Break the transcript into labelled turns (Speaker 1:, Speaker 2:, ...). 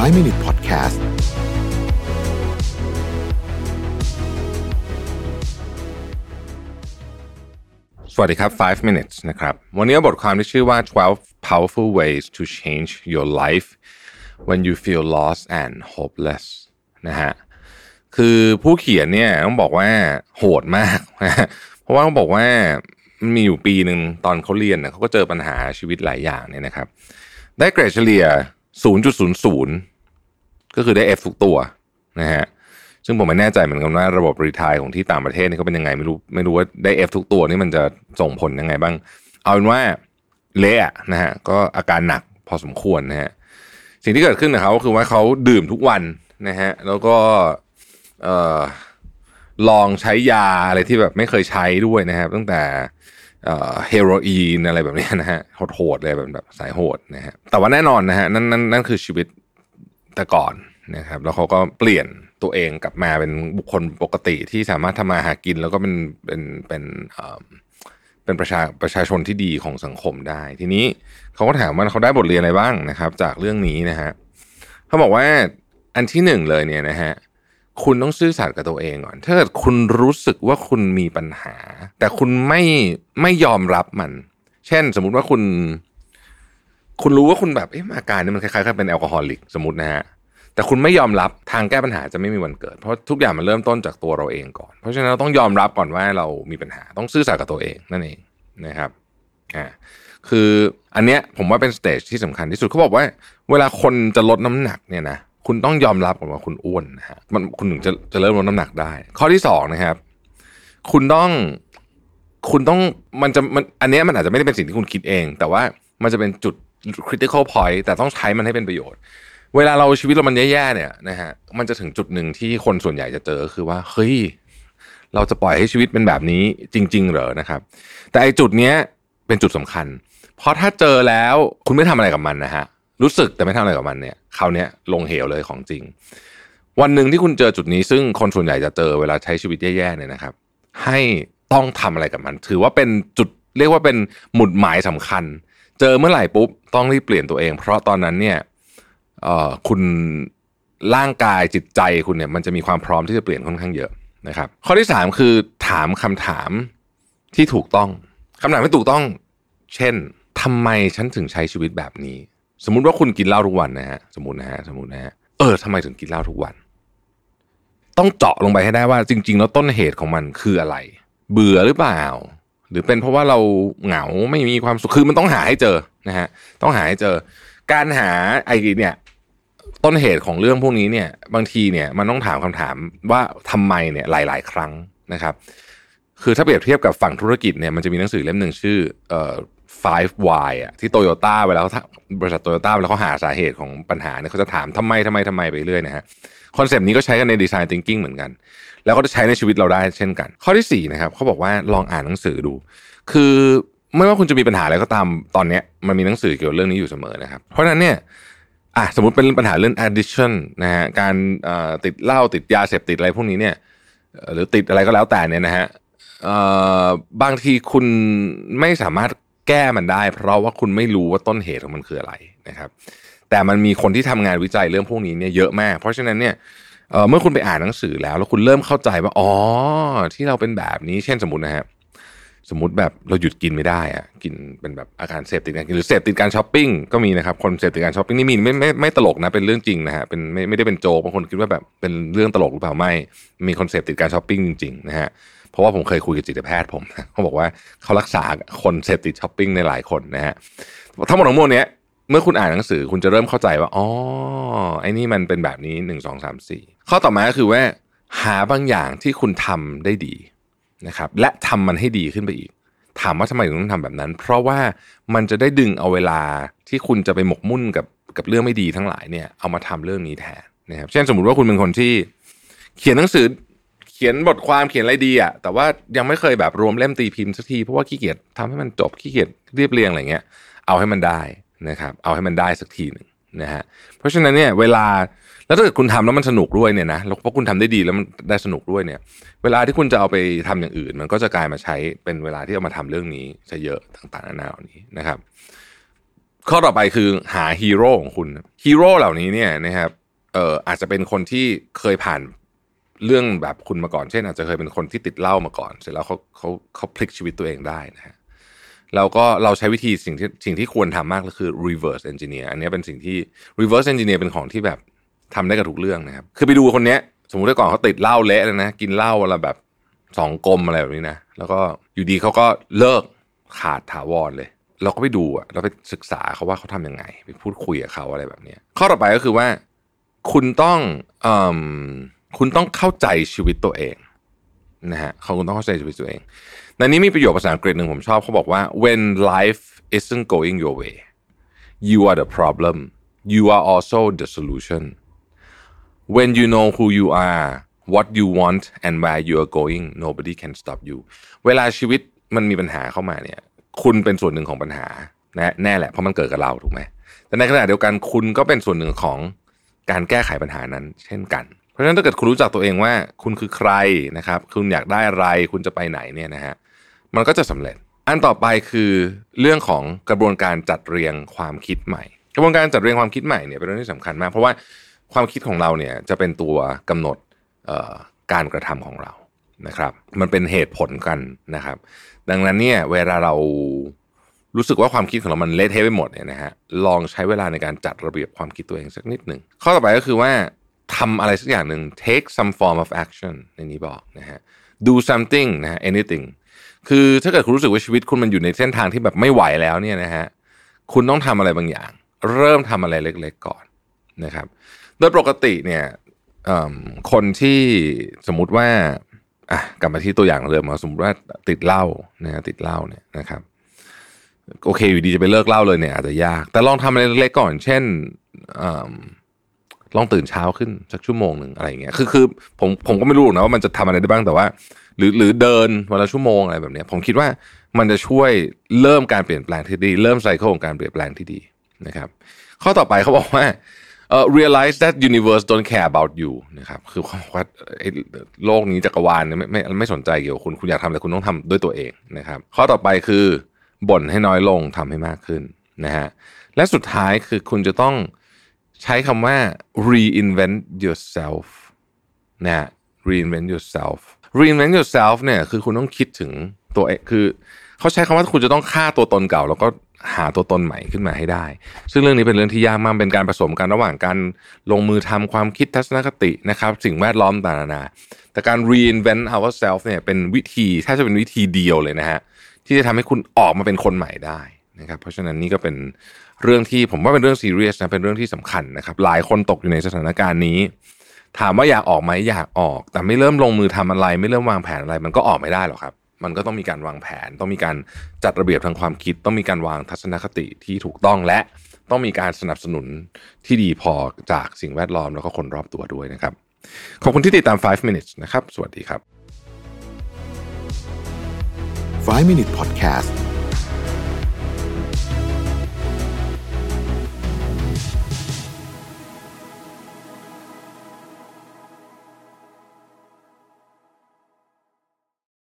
Speaker 1: 5 Minute Podcast
Speaker 2: สวัสดีครับ 5 minutes นะครับ วันนี้บทความที่ชื่อว่า 12 powerful ways to change your life when you feel lost and hopeless นะฮะ คือผู้เขียนเนี่ยต้องบอกว่าโหดมาก เพราะว่าต้องบอกว่ามันมีอยู่ปีหนึ่งตอนเขาเรียนน่ะเขาก็เจอปัญหาชีวิตหลายอย่างเนี่ยนะครับ ได้เกรดเฉลี่ย 0.00 ก็คือได้ F ทุกตัวนะฮะซึ่งผมไม่แน่ใจเหมือนกันว่าระบบรีทายของที่ต่างประเทศนี่เขาเป็นยังไงไม่รู้ไม่รู้ว่าได้ F ทุกตัวนี่มันจะส่งผลยังไงบ้าง เอาเป็นว่าเละนะฮะก็อาการหนักพอสมควรนะฮะสิ่งที่เกิดขึ้นกับเขาก็คือว่าเขาดื่มทุกวันนะฮะแล้วก็เออลองใช้ยาอะไรที่แบบไม่เคยใช้ด้วยนะครับ ตั้งแต่เฮโรอีนอะไรแบบนี้นะฮะโหดๆเลยแบบแบบสายโหดนะฮะแต่ว่าแน่นอนนะฮะนั่นนั่นนั่นคือชีวิต แต่ก่อนนะครับ แล้วเขาก็เปลี่ยนตัวเองกลับมาเป็นบุคคลปกติที่สามารถทำมาหากิน แล้วก็เป็นเป็นเป็นเอ่อเป็นประชาประชาชนที่ดีของสังคมได้ ทีนี้เขาก็ถามว่าเขาได้บทเรียนอะไรบ้างนะครับ จากเรื่องนี้นะฮะเขาบอกว่าอันที่หนึ่งเลยเนี่ยนะฮะคุณต้องซื่อสัตย์กับตัวเองก่อน ถ้าเกิดคุณรู้สึกว่าคุณมีปัญหา แต่คุณไม่ไม่ยอมรับมัน เช่น สมมุติว่าคุณ คุณรู้ว่าคุณแบบเอ๊ะอาการนี้มันคล้ายๆกับเป็น alcoholic สมมตินะฮะแต่คุณไม่ยอมรับทางแก้ปัญหาจะไม่มีวันเกิด เพราะทุกอย่างมันเริ่มต้นจากตัวเราเองก่อน เพราะฉะนั้นเราต้องยอมรับก่อนว่าเรามีปัญหาต้องซื่อสัตย์กับตัวเองนั่นเองนะครับอ่าคืออันเนี้ยผมว่าเป็น stage ที่สำคัญที่สุดเขาบอกว่า เวลาคนจะลดน้ำหนักเนี่ยนะคุณต้องยอมรับก่อนว่าคุณอ้วนนะฮะมันคุณถึงจะจะเริ่มลดน้ำหนักได้ ข้อที่สองนะครับ คุณต้องคุณต้องมันจะมันอันเนี้ยมันอาจจะไม่ได้เป็นสิ่งที่คุณคิดเอง แต่ว่ามันจะเป็นจุด critical point แต่ต้องใช้มันให้เป็นประโยชน์ เวลาเราชีวิตเรามันแย่ๆเนี่ยนะฮะมันจะถึงจุดหนึ่งที่คนส่วนใหญ่จะเจอคือว่าเฮ้ยเราจะปล่อยให้ชีวิตเป็นแบบนี้จริง ๆ เหรอนะครับ แต่ไอจุดเนี้ยเป็นจุดสำคัญ เพราะถ้าเจอแล้วคุณไม่ทำอะไรกับมันนะฮะรู้สึกแต่ไม่ทำอะไรกับมันเนี่ยคราวนี้ลงเหวเลยของจริง วันหนึ่งที่คุณเจอจุดนี้ซึ่งคนส่วนใหญ่จะเจอเวลาใช้ชีวิตแย่ๆเนี่ยนะครับ ให้ต้องทำอะไรกับมัน ถือว่าเป็นจุดเรียกว่าเป็นหมุดหมายสำคัญ เจอเมื่อไหร่ปุ๊บต้องรีบเปลี่ยนตัวเอง เพราะตอนนั้นเนี่ยคุณร่างกายจิตใจคุณเนี่ย มันจะมีความพร้อมที่จะเปลี่ยนค่อนข้างเยอะนะครับ ข้อที่สามคือถามคำถามที่ถูกต้องคำถามที่ถูกต้อง เช่นทำไมฉันถึงใช้ชีวิตแบบนี้ สมมุติว่าคุณกินเหล้าทุกวันนะฮะสมมตินะฮะสมมตินะฮะเออทำไมถึงกินเหล้าทุกวัน ต้องเจาะลงไปให้ได้ว่า จริง ๆ แล้วต้นเหตุของมันคืออะไร เบื่อหรือเปล่า หรือเป็นเพราะว่าเราเหงาไม่มีความสุขคือมันต้องหาให้เจอนะฮะต้องหาให้เจอ การหาไอ้เนี่ยต้นเหตุของเรื่องพวกนี้เนี่ย บางทีเนี่ยมันต้องถามคำถามว่าทำไมเนี่ยหลาย ๆ ครั้งนะครับ คือถ้าเปรียบเทียบกับฝั่งธุรกิจเนี่ยมันจะมีหนังสือเล่มหนึ่งชื่อ เอ่อ five why อะที่โตโยต้าเวลาเขาบริษัทโตโยต้าเวลาเขาหาสาเหตุของปัญหาเนี่ยเขาจะถามทำไมทำไมทำไมไปเรื่อยนะฮะคอนเซปต์นี้ก็ใช้กันในดีไซน์ thinking เหมือนกัน แล้วก็จะใช้ในชีวิตเราได้เช่นกัน ข้อที่สี่นะครับเขาบอกว่าลองอ่านหนังสือดู คือไม่ว่าคุณจะมีปัญหาอะไรก็ตามตอนเนี้ยมันมีหนังสือเกี่ยวกับเรื่องนี้อยู่เสมอนะครับเพราะฉะนั้นเนี่ยอะสมมติเป็นปัญหาเรื่อง addiction นะฮะการติดเหล้าติดยาเสพติดอะไรพวกนี้เนี่ยหรือติดอะไรก็แล้วแต่เนี่ยนะฮะบางทีคุณไม่สามารถ แก้มันได้ เพราะว่าคุณไม่รู้ว่าต้นเหตุของมันคืออะไรนะครับ แต่มันมีคนที่ทำงานวิจัยเรื่องพวกนี้เนี่ยเยอะมาก เพราะฉะนั้นเนี่ยเเมื่อคุณไปอ่านหนังสือแล้ว แล้วคุณเริ่มเข้าใจว่าอ๋อที่เราเป็นแบบนี้ เช่นสมมตินะฮะสมมติแบบเราหยุดกินไม่ได้อะกินเป็นแบบอาการเสพติดการกินหรือเสพติดการช้อปปิ้งก็มีนะครับคนเสพติดการช้อปปิ้งนี่มีไม่ไม่ไม่ตลกนะเป็นเรื่องจริงนะฮะเป็นไม่ไม่ได้เป็นโจกบางคนคิดว่าแบบเป็นเรื่องตลกหรือเปล่าไม่มีคนเสพติดการช้อปปิ้งจริงๆนะฮะ เพราะว่าผมเคยคุยกับจิตแพทย์ผมเขาบอกว่าเขารักษาคนเสพติดช้อปปิ้งในหลายคนนะฮะทั้งหมดทั้งมวลเนี้ยเมื่อคุณอ่านหนังสือคุณจะเริ่มเข้าใจว่าอ๋อไอ้นี่มันเป็นแบบนี้หนึ่งสองสามสี่ข้อต่อมาก็คือว่าหาบางอย่างที่คุณทำได้ดีนะครับ และทำมันให้ดีขึ้นไปอีก ถามว่าทำไมถึงต้องทำแบบนั้น เพราะว่ามันจะได้ดึงเอาเวลาที่คุณจะไปหมกมุ่นกับกับเรื่องไม่ดีทั้งหลายเนี่ยเอามาทำเรื่องนี้แทนนะครับ เช่นสมมติว่าคุณเป็นคนที่ เขียนหนังสือ ขียนบทความเขียนอะไรดีอะแต่ว่ายังไม่เคยแบบรวมเล่มตีพิมพ์สักทีเพราะว่าขี้เกียจทำให้มันจบขี้เกียจเรียบเรียงอะไรเงี้ย เอาให้มันได้นะครับ เอาให้มันได้สักทีหนึ่งนะฮะเพราะฉะนั้นเนี่ยเวลาแล้วถ้าเกิดคุณทำแล้วมันสนุกด้วยเนี่ยนะแล้วเพราะคุณทำได้ดีแล้วมันได้สนุกด้วยเนี่ย เวลาที่คุณจะเอาไปทำอย่างอื่น มันก็จะกลายมาใช้เป็นเวลาที่เอามาทำเรื่องนี้ซะเยอะต่างๆนานาเหล่านี้นะครับ ข้อต่อไปคือหาฮีโร่ของคุณฮีโร่เหล่านี้เนี่ยนะครับเอ่ออาจจะเป็นคนที่เคยผ่าน เรื่องแบบคุณมาก่อน เช่นอาจจะเคยเป็นคนที่ติดเหล้ามาก่อน เสร็จแล้วเขาเขาเขาพลิกชีวิตตัวเองได้นะฮะแล้วก็เราใช้วิธีสิ่งที่สิ่งที่ควรทำมากก็คือ reverse engineer อันนี้เป็นสิ่งที่ reverse engineer เป็นของที่แบบทำได้กับทุกเรื่องนะครับ คือไปดูคนเนี้ย สมมติว่าก่อนเขาติดเหล้าเละเลยนะ กินเหล้าอะไรแบบสองกลมอะไรแบบนี้นะ แล้วก็อยู่ดีเขาก็เลิกขาดถาวรเลย เราก็ไปดูอะเราไปศึกษาเขาว่าเขาทำยังไง ไปพูดคุยกับเขาอะไรแบบนี้ข้อต่อไปก็คือว่า คุณต้องอ คุณต้องเข้าใจชีวิตตัวเองนะฮะเขาคุณต้องเข้าใจชีวิตตัวเอง ในนี้มีประโยคภาษาอังกฤษหนึ่งผมชอบเขาบอกว่า when life isn't going your way you are the problem you are also the solution when you know who you are what you want and where you are going nobody can stop you เวลาชีวิตมันมีปัญหาเข้ามาเนี่ย คุณเป็นส่วนหนึ่งของปัญหานะแน่แหละเพราะมันเกิดกับเราถูกไหมแต่ในขณะเดียวกันคุณก็เป็นส่วนหนึ่งของการแก้ไขปัญหานั้น เช่นกัน ราะฉะนั้นถ้าเกิดคุณรู้จักตัวเองว่า คุณคือใครนะครับ คุณอยากได้อะไร คุณจะไปไหนเนี่ยนะฮะมันก็จะสำเร็จ อันต่อไปคือเรื่องของกระบวนการจัดเรียงความคิดใหม่ กระบวนการจัดเรียงความคิดใหม่เนี่ยเป็นเรื่องที่สำคัญมาก เพราะว่าความคิดของเราเนี่ยจะเป็นตัวกำหนดการกระทำของเรานะครับ มันเป็นเหตุผลกันนะครับ ดังนั้นเนี่ยเวลาเรารู้สึกว่าความคิดของเรามันเละเทะไปหมดเนี่ยนะฮะลองใช้เวลาในการจัดระเบียบความคิดตัวเองสักนิดหนึ่งข้อต่อไปก็คือว่า ทำอะไรสักอย่างหนึ่ง take some form of action ในนี้บอกนะฮะ do something นะฮะ anything คือถ้าเกิดคุณรู้สึกว่าชีวิตคุณมันอยู่ในเส้นทางที่แบบไม่ไหวแล้วเนี่ยนะฮะคุณต้องทำอะไรบางอย่าง เริ่มทำอะไรเล็ก ๆ ก่อนนะครับ โดยปกติเนี่ยคนที่สมมุติว่าอะกลับมาที่ตัวอย่างเดิมมาสมมติว่าติดเหล้านะติดเหล้าเนี่ยนะครับโอเคอยู่ดีจะไปเลิกเล่าเลยเนี่ยอาจจะยาก แต่ลองทำอะไรเล็กๆก่อน เช่นอ ลองตื่นเช้าขึ้นสักชั่วโมงหนึ่งอะไรเงี้ยคือคือผมผมก็ไม่รู้นะว่ามันจะทำอะไรได้บ้างแต่ว่า หรือหรือเดินวันละชั่วโมงอะไรแบบนี้ผมคิดว่ามันจะช่วยเริ่มการเปลี่ยนแปลงที่ดี เริ่มไซเคิลของการเปลี่ยนแปลงที่ดีนะครับ ข้อต่อไปเขาบอกว่าเอ่อ realize that universe don't care about you นะครับคือว่าโลกนี้จักรวาลเนี่ยไม่ไม่ไม่สนใจเกี่ยวกับคุณคุณอยากทำอะไรคุณต้องทำด้วยตัวเองนะครับ ข้อต่อไปคือบ่นให้น้อยลงทำให้มากขึ้นนะฮะและสุดท้ายคือคุณจะต้อง ใช้คำว่า reinvent yourself นะ reinvent yourself reinvent yourself เนี่ยคือคุณต้องคิดถึงตัวเองคือเขาใช้คำว่าคุณจะต้องฆ่าตัวตนเก่า แล้วก็หาตัวตนใหม่ขึ้นมาให้ได้ ซึ่งเรื่องนี้เป็นเรื่องที่ยากมากเป็นการผสมกันระหว่างการลงมือทำความคิดทัศนคตินะครับ สิ่งแวดล้อมต่างๆนาแต่การ reinvent ourselves เนี่ยเป็นวิธีถ้าจะเป็นวิธีเดียวเลยนะฮะที่จะทำให้คุณออกมาเป็นคนใหม่ได้ นะครับเพราะฉะนั้นนี่ก็เป็นเรื่องที่ผมว่าเป็นเรื่องซีเรียสนะเป็นเรื่องที่สำคัญนะครับหลายคนตกอยู่ในสถานการณ์นี้ ถามว่าอยากออกไหมอยากออก แต่ไม่เริ่มลงมือทำอะไร ไม่เริ่มวางแผนอะไร มันก็ออกไม่ได้หรอกครับ มันก็ต้องมีการวางแผน ต้องมีการจัดระเบียบทางความคิด ต้องมีการวางทัศนคติที่ถูกต้องและต้องมีการสนับสนุนที่ดีพอจากสิ่งแวดล้อมแล้วก็คนรอบตัวด้วยนะครับ ขอบคุณที่ติดตาม 5 minutes นะครับ สวัสดีครับ
Speaker 1: 5 minute podcast